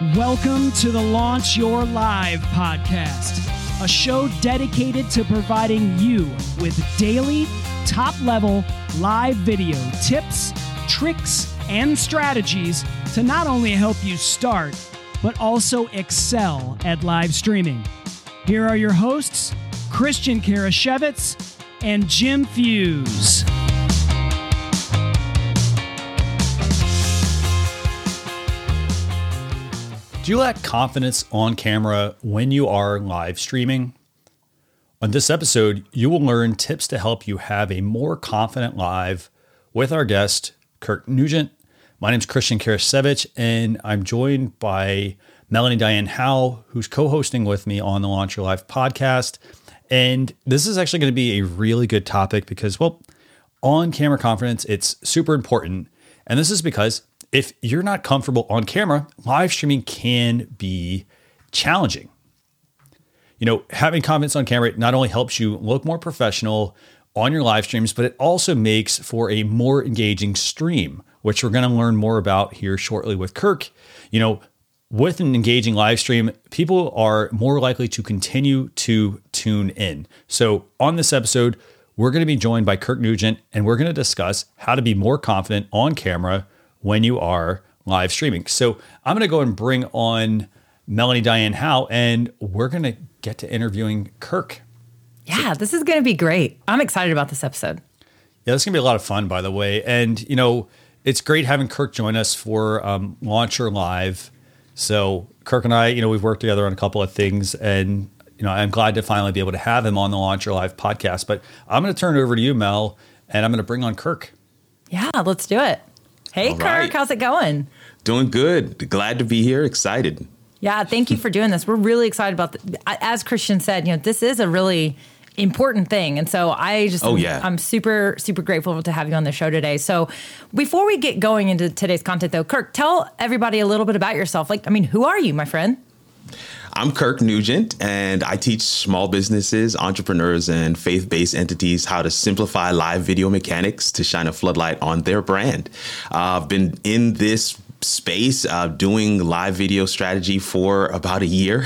Welcome to the Launch Your Live podcast, a show dedicated to providing you with daily, top level live video tips, tricks, and strategies to not only help you start, but also excel at live streaming. Here are your hosts, Christian Karasiewicz and Jim Fuse. Do you lack confidence on camera when you are live streaming? On this episode, you will learn tips to help you have a more confident live with our guest, Kirk Nugent. My name is Christian Karasiewicz, and I'm joined by Melanie Diane Howe, who's co hosting with me on the Launch Your Live podcast. And this is actually going to be a really good topic because, well, on camera confidence, it's super important. And this is because if you're not comfortable on camera, live streaming can be challenging. You know, having confidence on camera not only helps you look more professional on your live streams, but it also makes for a more engaging stream, which we're going to learn more about here shortly with Kirk. You know, with an engaging live stream, people are more likely to continue to tune in. So, on this episode, we're going to be joined by Kirk Nugent, and we're going to discuss how to be more confident on camera when you are live streaming. So I'm going to go and bring on Melanie Diane Howe, and we're going to get to interviewing Kirk. Yeah, this is going to be great. I'm excited about this episode. Yeah, this is going to be a lot of fun, by the way. And, you know, it's great having Kirk join us for um, Launch Your Live. So, Kirk and I, you know, we've worked together on a couple of things, and, you know, I'm glad to finally be able to have him on the Launch Your Live podcast. But I'm going to turn it over to you, Mel, and I'm going to bring on Kirk. Yeah, let's do it. Hey, All Kirk, right. how's it going? Doing good. Glad to be here. Excited. Yeah, thank you for doing this. We're really excited about. The, as Christian said, you know, this is a really important thing, and so I just, oh yeah, I'm super super grateful to have you on the show today. So, before we get going into today's content, though, Kirk, tell everybody a little bit about yourself. Like, I mean, who are you, my friend? I'm Kirk Nugent, and I teach small businesses, entrepreneurs, and faith based entities how to simplify live video mechanics to shine a floodlight on their brand. Uh, I've been in this space uh, doing live video strategy for about a year,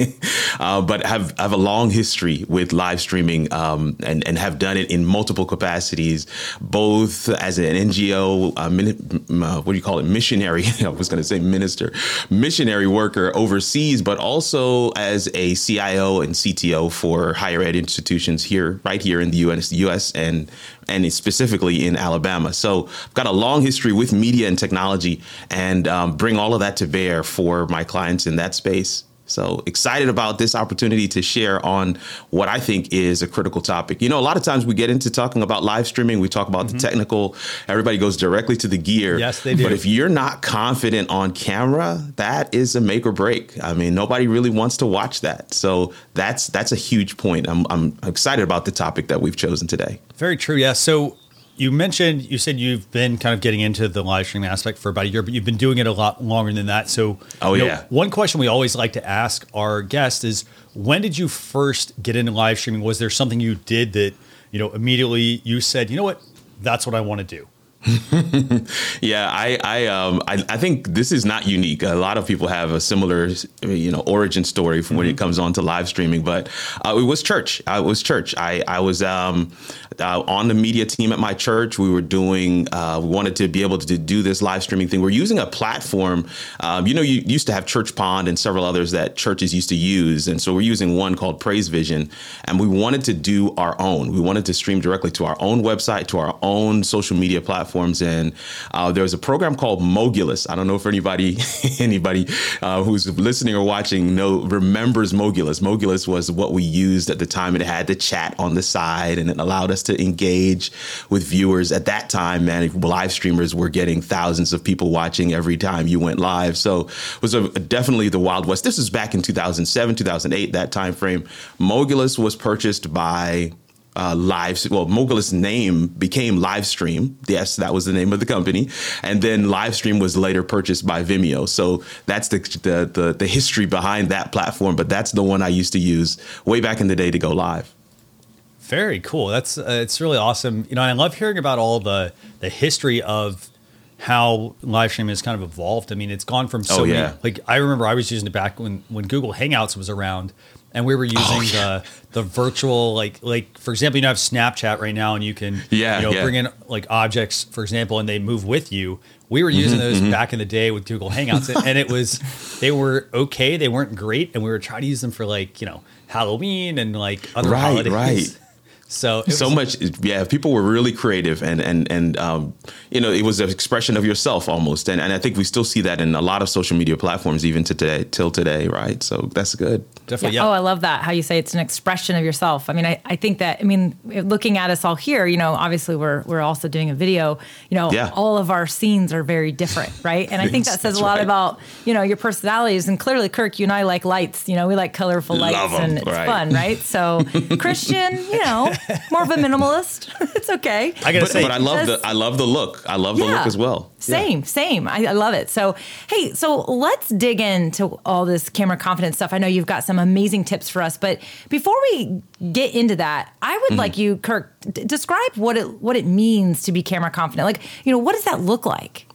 uh, but have have a long history with live streaming um, and and have done it in multiple capacities, both as an NGO, uh, uh, what do you call it, missionary? I was going to say minister, missionary worker overseas, but also as a CIO and CTO for higher ed institutions here, right here in the U.S. U.S. and and specifically in Alabama. So I've got a long history with media and technology and um, bring all of that to bear for my clients in that space. So excited about this opportunity to share on what I think is a critical topic. You know, a lot of times we get into talking about live streaming, we talk about mm-hmm. the technical, everybody goes directly to the gear. Yes, they do. But if you're not confident on camera, that is a make or break. I mean, nobody really wants to watch that. So that's that's a huge point. I'm I'm excited about the topic that we've chosen today. Very true. Yeah. So you mentioned you said you've been kind of getting into the live streaming aspect for about a year, but you've been doing it a lot longer than that. So, oh yeah. Know, one question we always like to ask our guests is, when did you first get into live streaming? Was there something you did that you know immediately you said, you know what, that's what I want to do? yeah, I I, um, I, I think this is not unique. A lot of people have a similar you know origin story from mm-hmm. when it mm-hmm. comes on to live streaming, but uh, it was church. I was church. I I was um, uh, on the media team at my church. We were doing, uh, we wanted to be able to do this live streaming thing. We're using a platform. Um, you know, you used to have Church Pond and several others that churches used to use. And so we're using one called Praise Vision. And we wanted to do our own. We wanted to stream directly to our own website, to our own social media platforms. And uh, there was a program called Mogulus. I don't know if anybody, anybody uh, who's listening or watching know remembers Mogulus. Mogulus was what we used at the time. It had the chat on the side and it allowed us to engage with viewers. At that time, man, live streamers were getting thousands of people watching every time you went live. So it was a, definitely the Wild West. This was back in 2007, 2008, that time frame. Mogulus was purchased by uh, live well mogulus name became livestream yes that was the name of the company and then livestream was later purchased by vimeo so that's the, the the the history behind that platform but that's the one i used to use way back in the day to go live very cool. That's uh, it's really awesome. You know, I love hearing about all the the history of how live streaming has kind of evolved. I mean, it's gone from so Oh, many. yeah. Like I remember, I was using it back when when Google Hangouts was around, and we were using Oh, yeah. the the virtual like like for example, you know, I have Snapchat right now, and you can Yeah, you know yeah. bring in like objects, for example, and they move with you. We were Mm-hmm, using those back in the day with Google Hangouts, and- and it was they were okay. They weren't great, and we were trying to use them for like you know Halloween and like other Right, holidays. right. So it so was- much yeah people were really creative and and and um, you know it was an expression of yourself almost and, and i think we still see that in a lot of social media platforms even to today till today right so that's good definitely Yeah. yeah. Oh, I love that. How you say it's an expression of yourself. I mean, I, I think that, I mean, looking at us all here, you know, obviously we're, we're also doing a video, you know, Yeah. all of our scenes are very different, right? And I think that says a lot right. about, you know, your personalities. And clearly, Kirk, you and I like lights, you know, we like colorful lights Love 'em, and it's right. fun, right? So, Christian, you know, more of a minimalist. it's okay. I gotta but, say, but i love the i love the look i love the look as well Same, same. I, I love it. So, hey, so let's dig into all this camera confidence stuff. I know you've got some amazing tips for us, but before we get into that, I would like you, Kirk, d- describe what it what it means to be camera confident. Like, you know, what does that look like?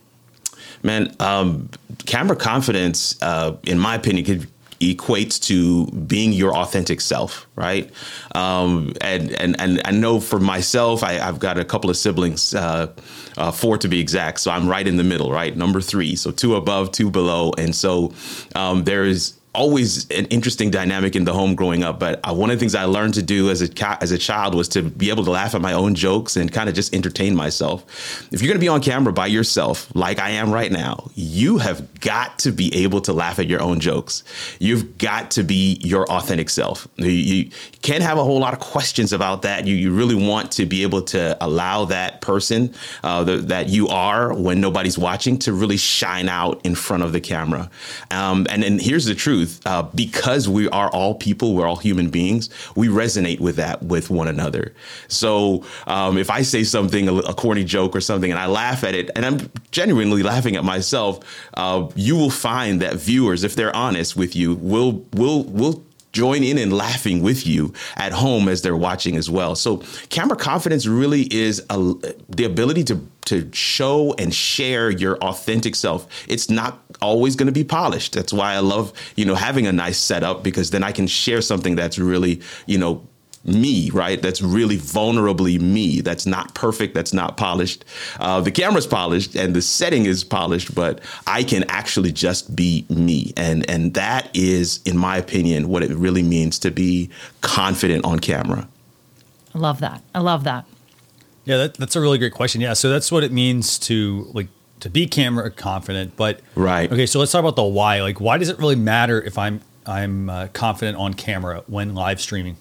Man, um, camera confidence, uh, in my opinion, could equates to being your authentic self, right? Um, and and and I know for myself, I, I've got a couple of siblings, uh, uh, four to be exact. So I'm right in the middle, right, number three. So two above, two below, and so um, there is always an interesting dynamic in the home growing up. But uh, one of the things I learned to do as a as a child was to be able to laugh at my own jokes and kind of just entertain myself. If you're going to be on camera by yourself, like I am right now, you have got to be able to laugh at your own jokes. You've got to be your authentic self. You, you can't have a whole lot of questions about that. You, you really want to be able to allow that person uh, the, that you are when nobody's watching to really shine out in front of the camera. Um, and and here's the truth: uh, because we are all people, we're all human beings. We resonate with that with one another. So um, if I say something a, a corny joke or something, and I laugh at it, and I'm genuinely laughing at myself, uh, you will find that viewers, if they're honest with you, will will will join in and laughing with you at home as they're watching as well. So camera confidence really is a, the ability to to show and share your authentic self. It's not always going to be polished. That's why I love, you know, having a nice setup because then I can share something that's really, you know, me, right? That's really vulnerably me. That's not perfect. That's not polished. Uh, the camera's polished and the setting is polished, but I can actually just be me, and and that is, in my opinion, what it really means to be confident on camera. I love that. I love that. Yeah, that, that's a really great question. Yeah, so that's what it means to like to be camera confident. But Right. Okay, so let's talk about the why. Like, why does it really matter if I'm I'm uh, confident on camera when live streaming?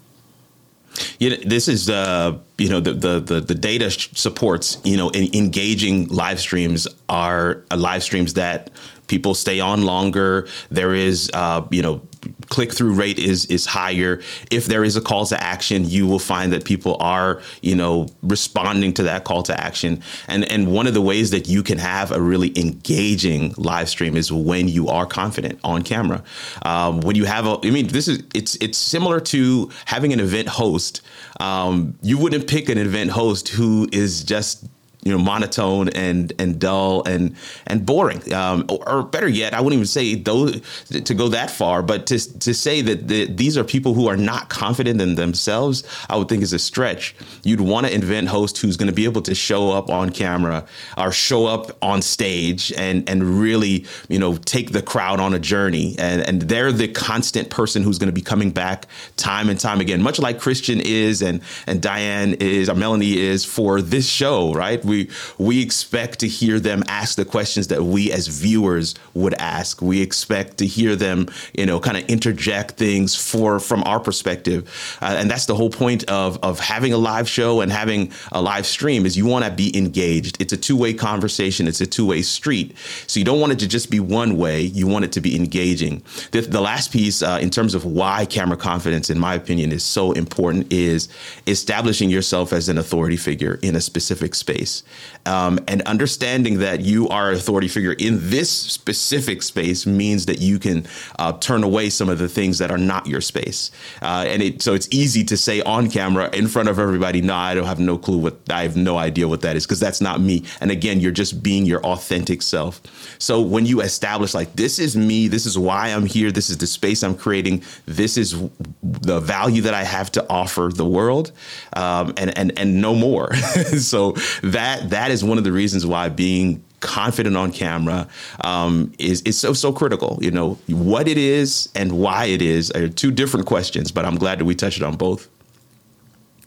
Know, this is uh, you know the the the, the data supports you know en- engaging live streams are uh, live streams that people stay on longer. There is uh, you know click through rate is is higher. If there is a call to action, you will find that people are you know responding to that call to action. And and one of the ways that you can have a really engaging live stream is when you are confident on camera. Um, when you have a, I mean, this is it's it's similar to having an event host. Um, you wouldn't pick an event host who is just you know monotone and and dull and and boring. Um, or, or better yet i wouldn't even say those to go that far but to to say that the, these are people who are not confident in themselves i would think is a stretch. You'd want to invent host who's going to be able to show up on camera or show up on stage and and really you know take the crowd on a journey. And and they're the constant person who's going to be coming back time and time again much like christian is and and diane is or melanie is for this show right? We we expect to hear them ask the questions that we as viewers would ask. We expect to hear them, you know, kind of interject things for from our perspective, uh, and that's the whole point of of having a live show and having a live stream is you want to be engaged. It's a two way conversation. It's a two way street. So you don't want it to just be one way. You want it to be engaging. The, the last piece, uh, in terms of why camera confidence, in my opinion, is so important, is establishing yourself as an authority figure in a specific space. Um, and understanding that you are an authority figure in this specific space means that you can uh, turn away some of the things that are not your space. Uh, and it, so it's easy to say on camera in front of everybody, no, I don't have no clue what, I have no idea what that is because that's not me. And again, you're just being your authentic self. So when you establish like, this is me, this is why I'm here, this is the space I'm creating, this is the value that I have to offer the world, um, and, and, and no more. so that, that is one of the reasons why being confident on camera um, is is so so critical. You know what it is and why it is are two different questions, but I'm glad that we touched on both.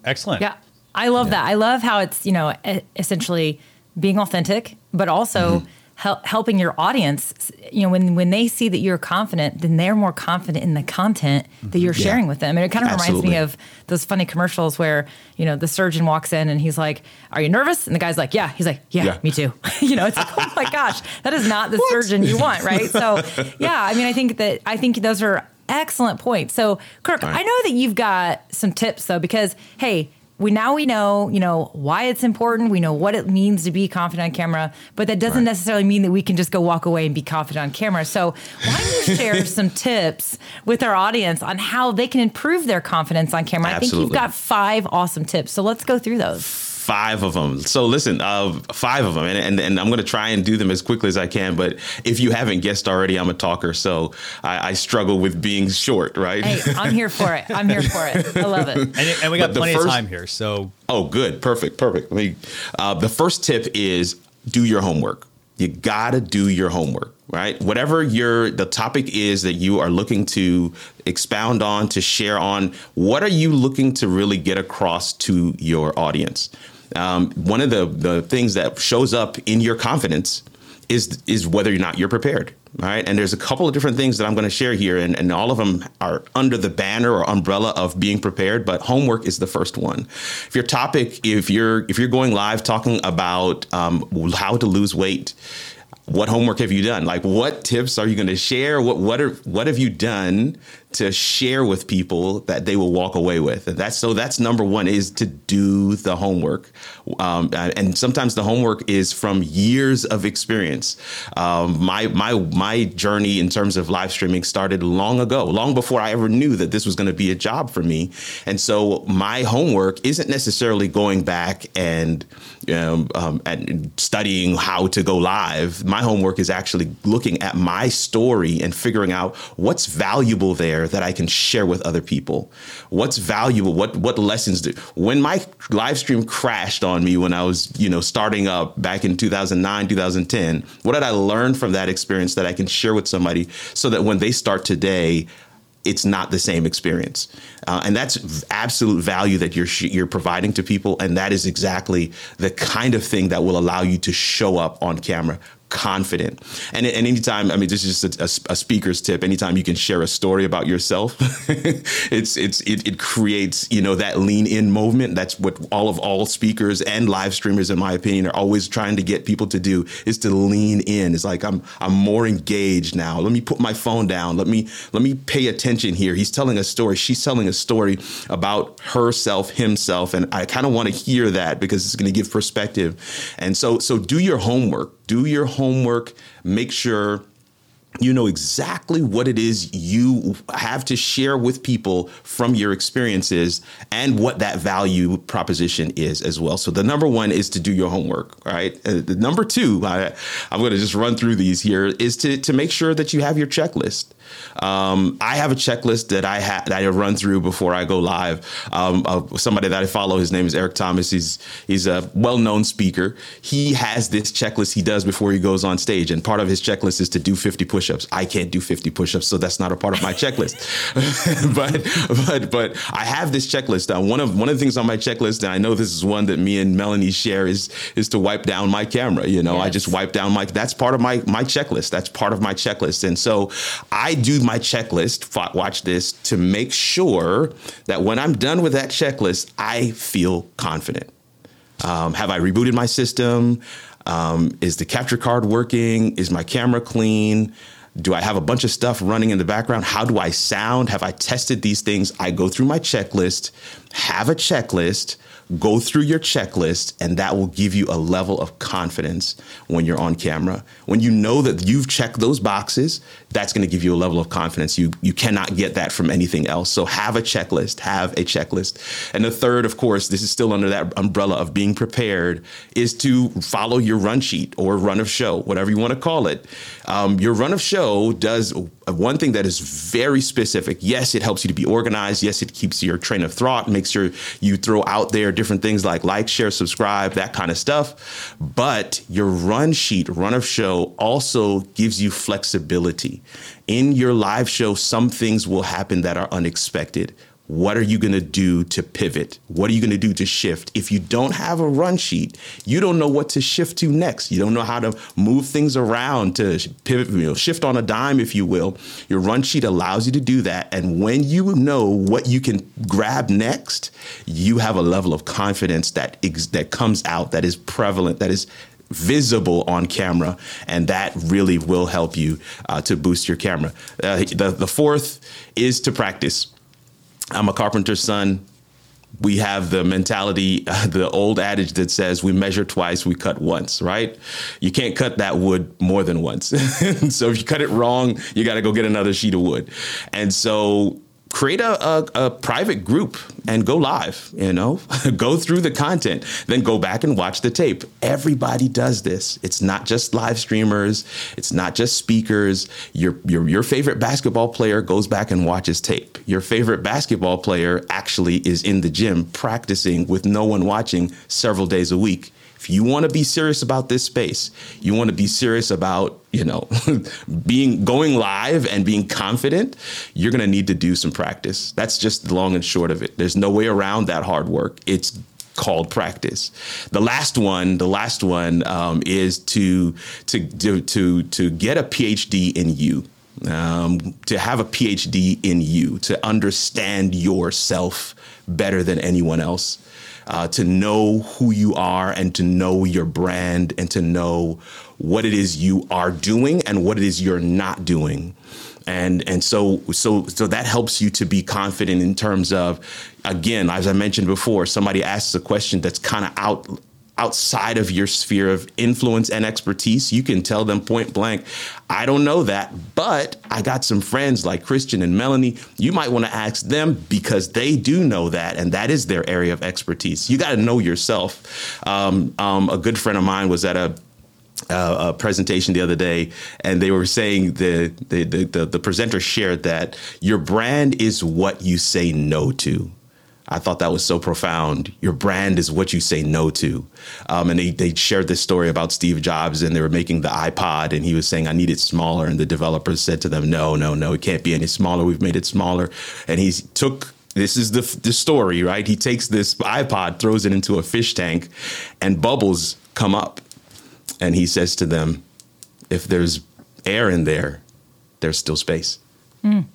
Excellent. Yeah, I love yeah. that. I love how it's you know essentially being authentic, but also. Mm-hmm hel- helping your audience. You know, when when they see that you're confident, then they're more confident in the content that you're yeah. sharing with them. And it kind of Absolutely. reminds me of those funny commercials where you know the surgeon walks in and he's like, "Are you nervous?" And the guy's like, "Yeah." He's like, "Yeah, yeah. me too." you know, it's like, oh my gosh, that is not the surgeon you want, right? So, yeah, I mean, I think that I think those are excellent points. So, Kirk, right. I know that you've got some tips though, because hey we now we know you know why it's important. We know what it means to be confident on camera but that doesn't right. necessarily mean that we can just go walk away and be confident on camera. So why don't you share some tips with our audience on how they can improve their confidence on camera? Absolutely. i think you've got five awesome tips. So let's go through those five of them. So listen, uh, five of them, and, and, and I'm going to try and do them as quickly as I can. But if you haven't guessed already, I'm a talker, so I, I struggle with being short, right? Hey, I'm here for it. I'm here for it. I love it. And, and we got plenty first, of time here, so oh, good, perfect, perfect. I mean, uh, the first tip is do your homework. You gotta do your homework right? Whatever your the topic is that you are looking to expound on, to share on, what are you looking to really get across to your audience? Um, one of the the things that shows up in your confidence is is whether or not you're prepared. Right. And there's a couple of different things that I'm going to share here, and, and all of them are under the banner or umbrella of being prepared, but homework is the first one. If your topic, if you're if you're going live talking about um, how to lose weight, what homework have you done? Like, what tips are you going to share? What what are what have you done to share with people that they will walk away with. And that's so that's number one is to do the homework. Um, and sometimes the homework is from years of experience. Um, my my my journey in terms of live streaming started long ago, long before I ever knew that this was going to be a job for me. And so my homework isn't necessarily going back and um, um, and studying how to go live. My homework is actually looking at my story and figuring out what's valuable there there that I can share with other people? What's valuable? What what lessons do when my live stream crashed on me when I was, you know, starting up back in 2009, 2010, what did I learn from that experience that I can share with somebody so that when they start today, it's not the same experience, uh, and that's absolute value that you're you're providing to people, and that is exactly the kind of thing that will allow you to show up on camera confident. And, and anytime, I mean, this is just a, a, speaker's tip. Anytime you can share a story about yourself, it's it's it, it, creates you know that lean in movement. That's what all of all speakers and live streamers, in my opinion, are always trying to get people to do is to lean in. It's like I'm I'm more engaged now. Let me put my phone down. Let me let me pay attention here. He's telling a story. She's telling a story about herself, himself, and I kind of want to hear that because it's going to give perspective. And so so do your homework do your homework, make sure you know exactly what it is you have to share with people from your experiences and what that value proposition is as well. So the number one is to do your homework, right? Uh, the number two, I, am going to just run through these here, is to to make sure that you have your checklist. Um, I have a checklist that I ha- that I run through before I go live. Um, uh, somebody that I follow, his name is Eric Thomas. He's he's a well known speaker. He has this checklist he does before he goes on stage, and part of his checklist is to do 50 push-ups. I can't do 50 push-ups, so that's not a part of my checklist. but but but I have this checklist. Uh, one of one of the things on my checklist, and I know this is one that me and Melanie share, is is to wipe down my camera. You know, yes. I just wipe down my. That's part of my my checklist. That's part of my checklist, and so I do my checklist, watch this, to make sure that when I'm done with that checklist, I feel confident. Um, have I rebooted my system? Um, is the capture card working? Is my camera clean? Do I have a bunch of stuff running in the background? How do I sound? Have I tested these things? I go through my checklist, have a checklist, go through your checklist, and that will give you a level of confidence when you're on camera. When you know that you've checked those boxes, that's going to give you a level of confidence. You you cannot get that from anything else. So have a checklist. Have a checklist. And the third, of course, this is still under that umbrella of being prepared, is to follow your run sheet or run of show, whatever you want to call it. Um, your run of show does one thing that is very specific. Yes, it helps you to be organized. Yes, it keeps your train of thought, makes sure you throw out there different things like like, share, subscribe, that kind of stuff. But your run sheet, run of show, also gives you flexibility. In your live show, some things will happen that are unexpected what are you going to do to pivot? What are you going to do to shift? If you don't have a run sheet, you don't know what to shift to next. You don't know how to move things around to pivot, you know, shift on a dime, if you will. Your run sheet allows you to do that. And when you know what you can grab next, you have a level of confidence that ex- that comes out that is prevalent, that is visible on camera, and that really will help you uh, to boost your camera. Uh, the, the fourth is to practice I'm a carpenter's son. We have the mentality, the old adage that says we measure twice, we cut once, right? You can't cut that wood more than once. so if you cut it wrong, you got to go get another sheet of wood. And so create a, a, a, private group and go live you know? Go through the content then go back and watch the tape. Everybody does this. It's not just live streamers. It's not just speakers. Your, your your favorite basketball player goes back and watches tape. Your favorite basketball player actually is in the gym practicing with no one watching several days a week if you want to be serious about this space, you want to be serious about, you know, being going live and being confident, you're going to need to do some practice. That's just the long and short of it. There's no way around that hard work. It's called practice. The last one, the last one um, is to, to to to to get a PhD in you. Um, to have a PhD in you, to understand yourself better than anyone else uh, to know who you are and to know your brand and to know what it is you are doing and what it is you're not doing. And and so so so that helps you to be confident in terms of again as i mentioned before somebody asks a question that's kind of out outside of your sphere of influence and expertise, you can tell them point blank, I don't know that, but I got some friends like Christian and Melanie. You might want to ask them because they do know that, and that is their area of expertise. You got to know yourself. Um, um, a good friend of mine was at a uh, a presentation the other day, and they were saying the the, the the the presenter shared that your brand is what you say no to. I thought that was so profound. Your brand is what you say no to. Um, and they, they shared this story about Steve Jobs and they were making the iPod and he was saying, I need it smaller. And the developers said to them, no, no, no, it can't be any smaller. We've made it smaller. And he took this is the, the story, right? He takes this iPod, throws it into a fish tank, and bubbles come up. And he says to them, if there's air in there, there's still space. Mm.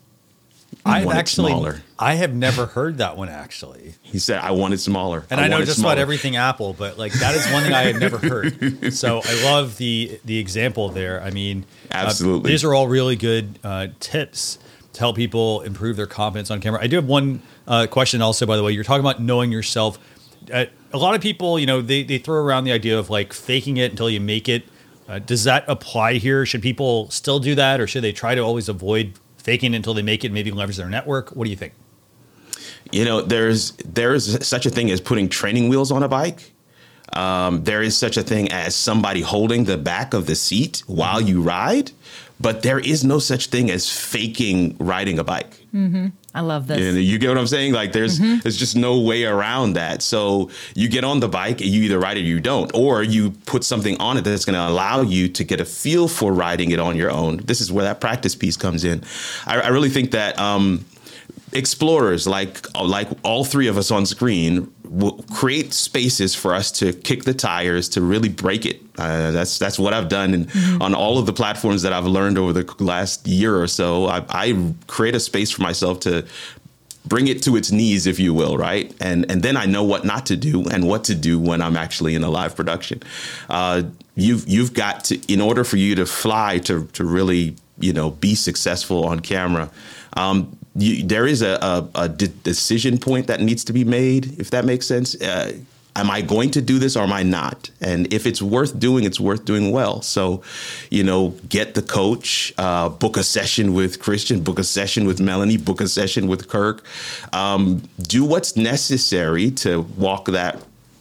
I've actually, smaller. I have never heard that one actually. He said, "I want it smaller." And I, I know just about everything Apple, but like that is one thing I had never heard. So I love the the example there. I mean, uh, absolutely, uh, these are all really good uh, tips to help people improve their confidence on camera. I do have one uh, question also, by the way. You're talking about knowing yourself. Uh, a lot of people, you know, they they throw around the idea of like faking it until you make it. Uh, does that apply here? Should people still do that, or should they try to always avoid faking it until they make it, maybe leverage their network? What do you think? You know, there's there's such a thing as putting training wheels on a bike. Um, there is such a thing as somebody holding the back of the seat while you ride, but there is no such thing as faking riding a bike. Mm-hmm. I love this. And you get what I'm saying? Like there's mm-hmm. there's just no way around that. So you get on the bike and you either ride it or you don't, or you put something on it that's going to allow you to get a feel for riding it on your own. This is where that practice piece comes in. I, I really think that um, explorers like like all three of us on screen will create spaces for us to kick the tires to really break it. Uh, that's that's what I've done and mm-hmm. on all of the platforms that I've learned over the last year or so. I, I create a space for myself to bring it to its knees if you will right? And and then I know what not to do and what to do when I'm actually in a live production. Uh, you've you've got to in order for you to fly to to really you know be successful on camera um, you, there is a, a, a de- decision point that needs to be made, if that makes sense. Uh, am I going to do this or am I not? And if it's worth doing, it's worth doing well. So, you know, get the coach, uh, book a session with Christian, book a session with Melanie, book a session with Kirk. Um, do what's necessary to walk that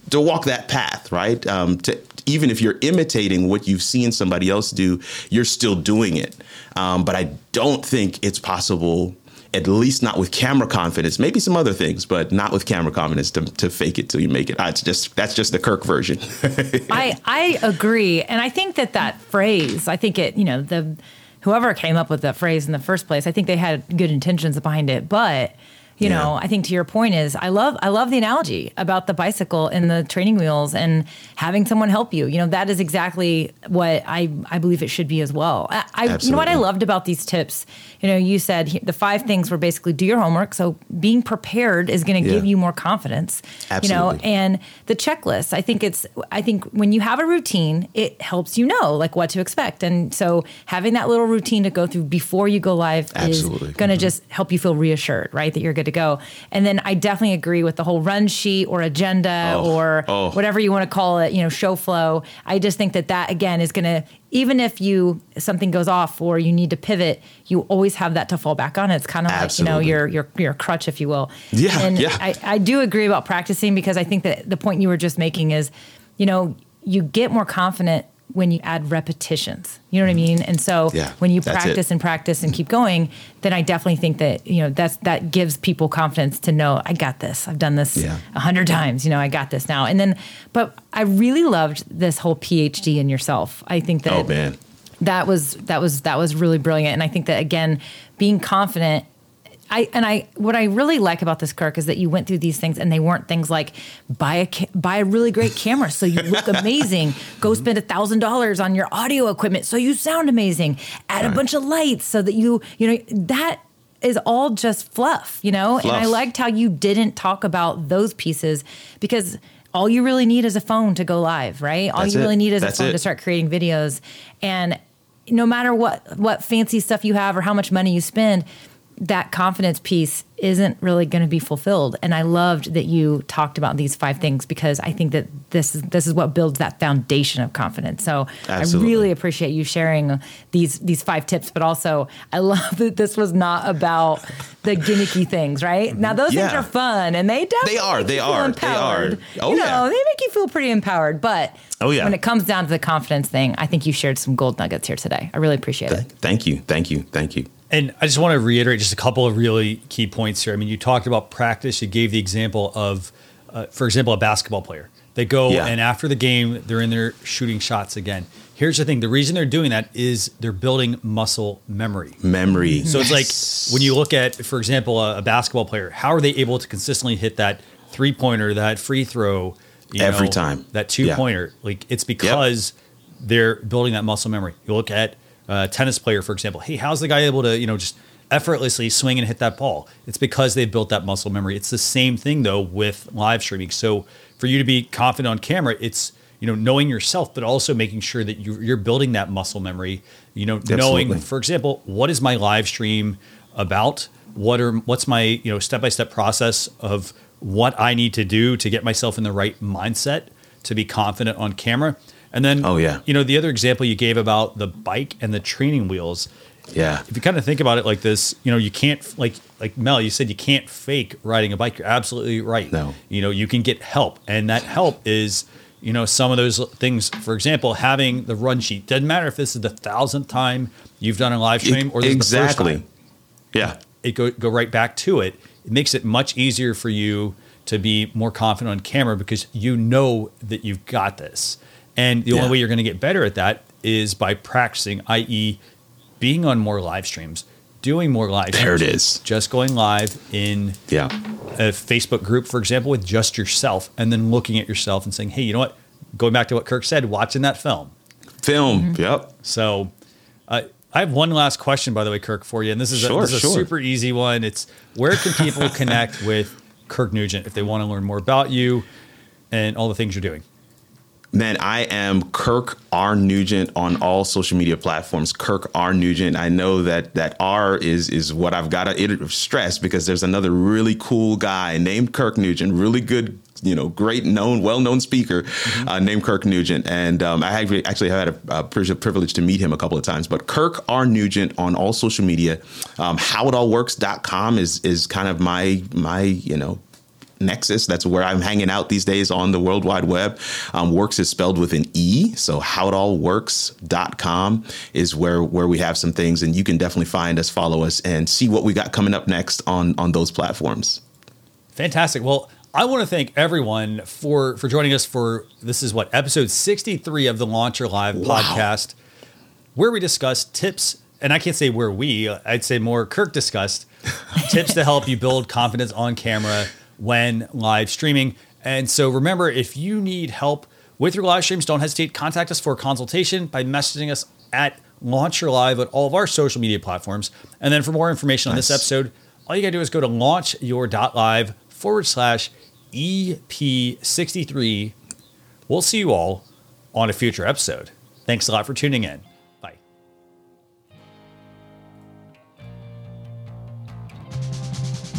to walk that path, right? Um, to even if you're imitating what you've seen somebody else do, you're still doing it. Um, but I don't think it's possible at least not with camera confidence. Maybe some other things, but not with camera confidence to, to fake it till you make it. Ah, that's just that's just the Kirk version. I I agree, and I think that that phrase. I think it. You know the whoever came up with that phrase in the first place. I think they had good intentions behind it, but you yeah. know i think to your point is i love i love the analogy about the bicycle and the training wheels and having someone help you you know that is exactly what i i believe it should be as well i, I you know what i loved about these tips you know you said the five things were basically do your homework so being prepared is going to yeah. give you more confidence Absolutely. you know and the checklist i think it's i think when you have a routine it helps you know like what to expect and so having that little routine to go through before you go live Absolutely. is going to mm-hmm. just help you feel reassured right that you're good to go. And then I definitely agree with the whole run sheet or agenda oh, or oh. whatever you want to call it, you know, show flow. I just think that that again is going to even if you something goes off or you need to pivot, you always have that to fall back on. It's kind of like you know your your your crutch, if you will. Yeah, and yeah. I, I do agree about practicing because I think that the point you were just making is, you know, you get more confident when you add repetitions. You know what I mean? And so yeah, when you practice and practice and keep going, then I definitely think that, you know, that's that gives people confidence to know I got this. I've done this a yeah. hundred times, you know, I got this now. And then but I really loved this whole PhD in yourself. I think that Oh man. That was that was that was really brilliant. And I think that again, being confident I and I what I really like about this Kirk is that you went through these things and they weren't things like buy a buy a really great camera so you look amazing, go spend a thousand dollars on your audio equipment so you sound amazing, add right. a bunch of lights so that you you know that is all just fluff, you know. Fluff. And I liked how you didn't talk about those pieces because all you really need is a phone to go live, right? All That's you really need is That's a phone it. to start creating videos and no matter what what fancy stuff you have or how much money you spend that confidence piece isn't really going to be fulfilled. And I loved that you talked about these five things because I think that this is this is what builds that foundation of confidence. So Absolutely. I really appreciate you sharing these these five tips, but also I love that this was not about the gimmicky things, right? Now those yeah. things are fun and they definitely they are they are empowered. they are. Oh you know, yeah, they make you feel pretty empowered, but Oh yeah. When it comes down to the confidence thing, I think you shared some gold nuggets here today. I really appreciate Th- it. Thank you, thank you, thank you. And I just want to reiterate just a couple of really key points here. I mean, you talked about practice. You gave the example of, uh, for example, a basketball player. They go Yeah. and after the game, they're in there shooting shots again. Here's the thing: the reason they're doing that is they're building muscle memory. Memory. So it's like when you look at, for example, a, a basketball player, how are they able to consistently hit that three pointer, that free throw, you Every know, time. that two Yeah. pointer? Like it's because they're building that muscle memory. You look at a tennis player, for example. Hey, how's the guy able to, you know, just effortlessly swing and hit that ball? It's because they've built that muscle memory. It's the same thing though with live streaming. So for you to be confident on camera, it's you know knowing yourself, but also making sure that you, you're building that muscle memory. You know, knowing, for example, what is my live stream about? What are what's my you know step by step process of what I need to do to get myself in the right mindset to be confident on camera? And then, Oh, yeah. you know, the other example you gave about the bike and the training wheels. Yeah. If you kind of think about it like this, you know, you can't like like Mel, you said you can't fake riding a bike. You're absolutely right. No. You know, you can get help, and that help is you know some of those things. For example, having the run sheet doesn't matter if this is the thousandth time you've done a live stream or this is the first exactly. time. Yeah. It go go right back to it. It makes it much easier for you to be more confident on camera because you know that you've got this. And the Yeah. only way you're going to get better at that is by practicing, i.e., being on more live streams, doing more live There it streams. is. Just going live in Yeah. a Facebook group, for example, with just yourself, and then looking at yourself and saying, hey, you know what? Going back to what Kirk said, watching that film. Film. Yep. So, uh, I have one last question, by the way, Kirk, for you, and this is, Sure, a, this is sure. a super easy one. It's where can people connect with Kirk Nugent if they want to learn more about you and all the things you're doing? Man, I am Kirk R. Nugent on all social media platforms. Kirk R. Nugent. I know that that R is is what I've got to stress because there's another really cool guy named Kirk Nugent, really good you know great known, well known speaker mm-hmm. uh, named Kirk Nugent, and um, I actually actually had a, a, privilege to meet him a couple of times. But Kirk R Nugent on all social media, um, howitallwerks.com is is kind of my my you know Nexus. That's where I'm hanging out these days on the World Wide Web. Um, works is spelled with an E. So howitallwerks.com is where, where we have some things. And you can definitely find us, follow us, and see what we got coming up next on, on those platforms. Fantastic. Well, I want to thank everyone for, for joining us for this is what episode 63 of the Launch Your Live wow. podcast, where we discuss tips. And I can't say where we, I'd say more Kirk discussed tips to help you build confidence on camera when live streaming. And so remember, if you need help with your live streams, don't hesitate. Contact us for a consultation by messaging us at Launch Your Live at all of our social media platforms. And then for more information on this episode, all you gotta do is go to launchyour.live forward slash EP63. We'll see you all on a future episode. Thanks a lot for tuning in.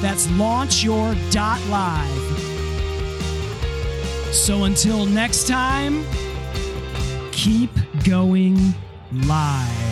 That's launchyour.live. So until next time, keep going live.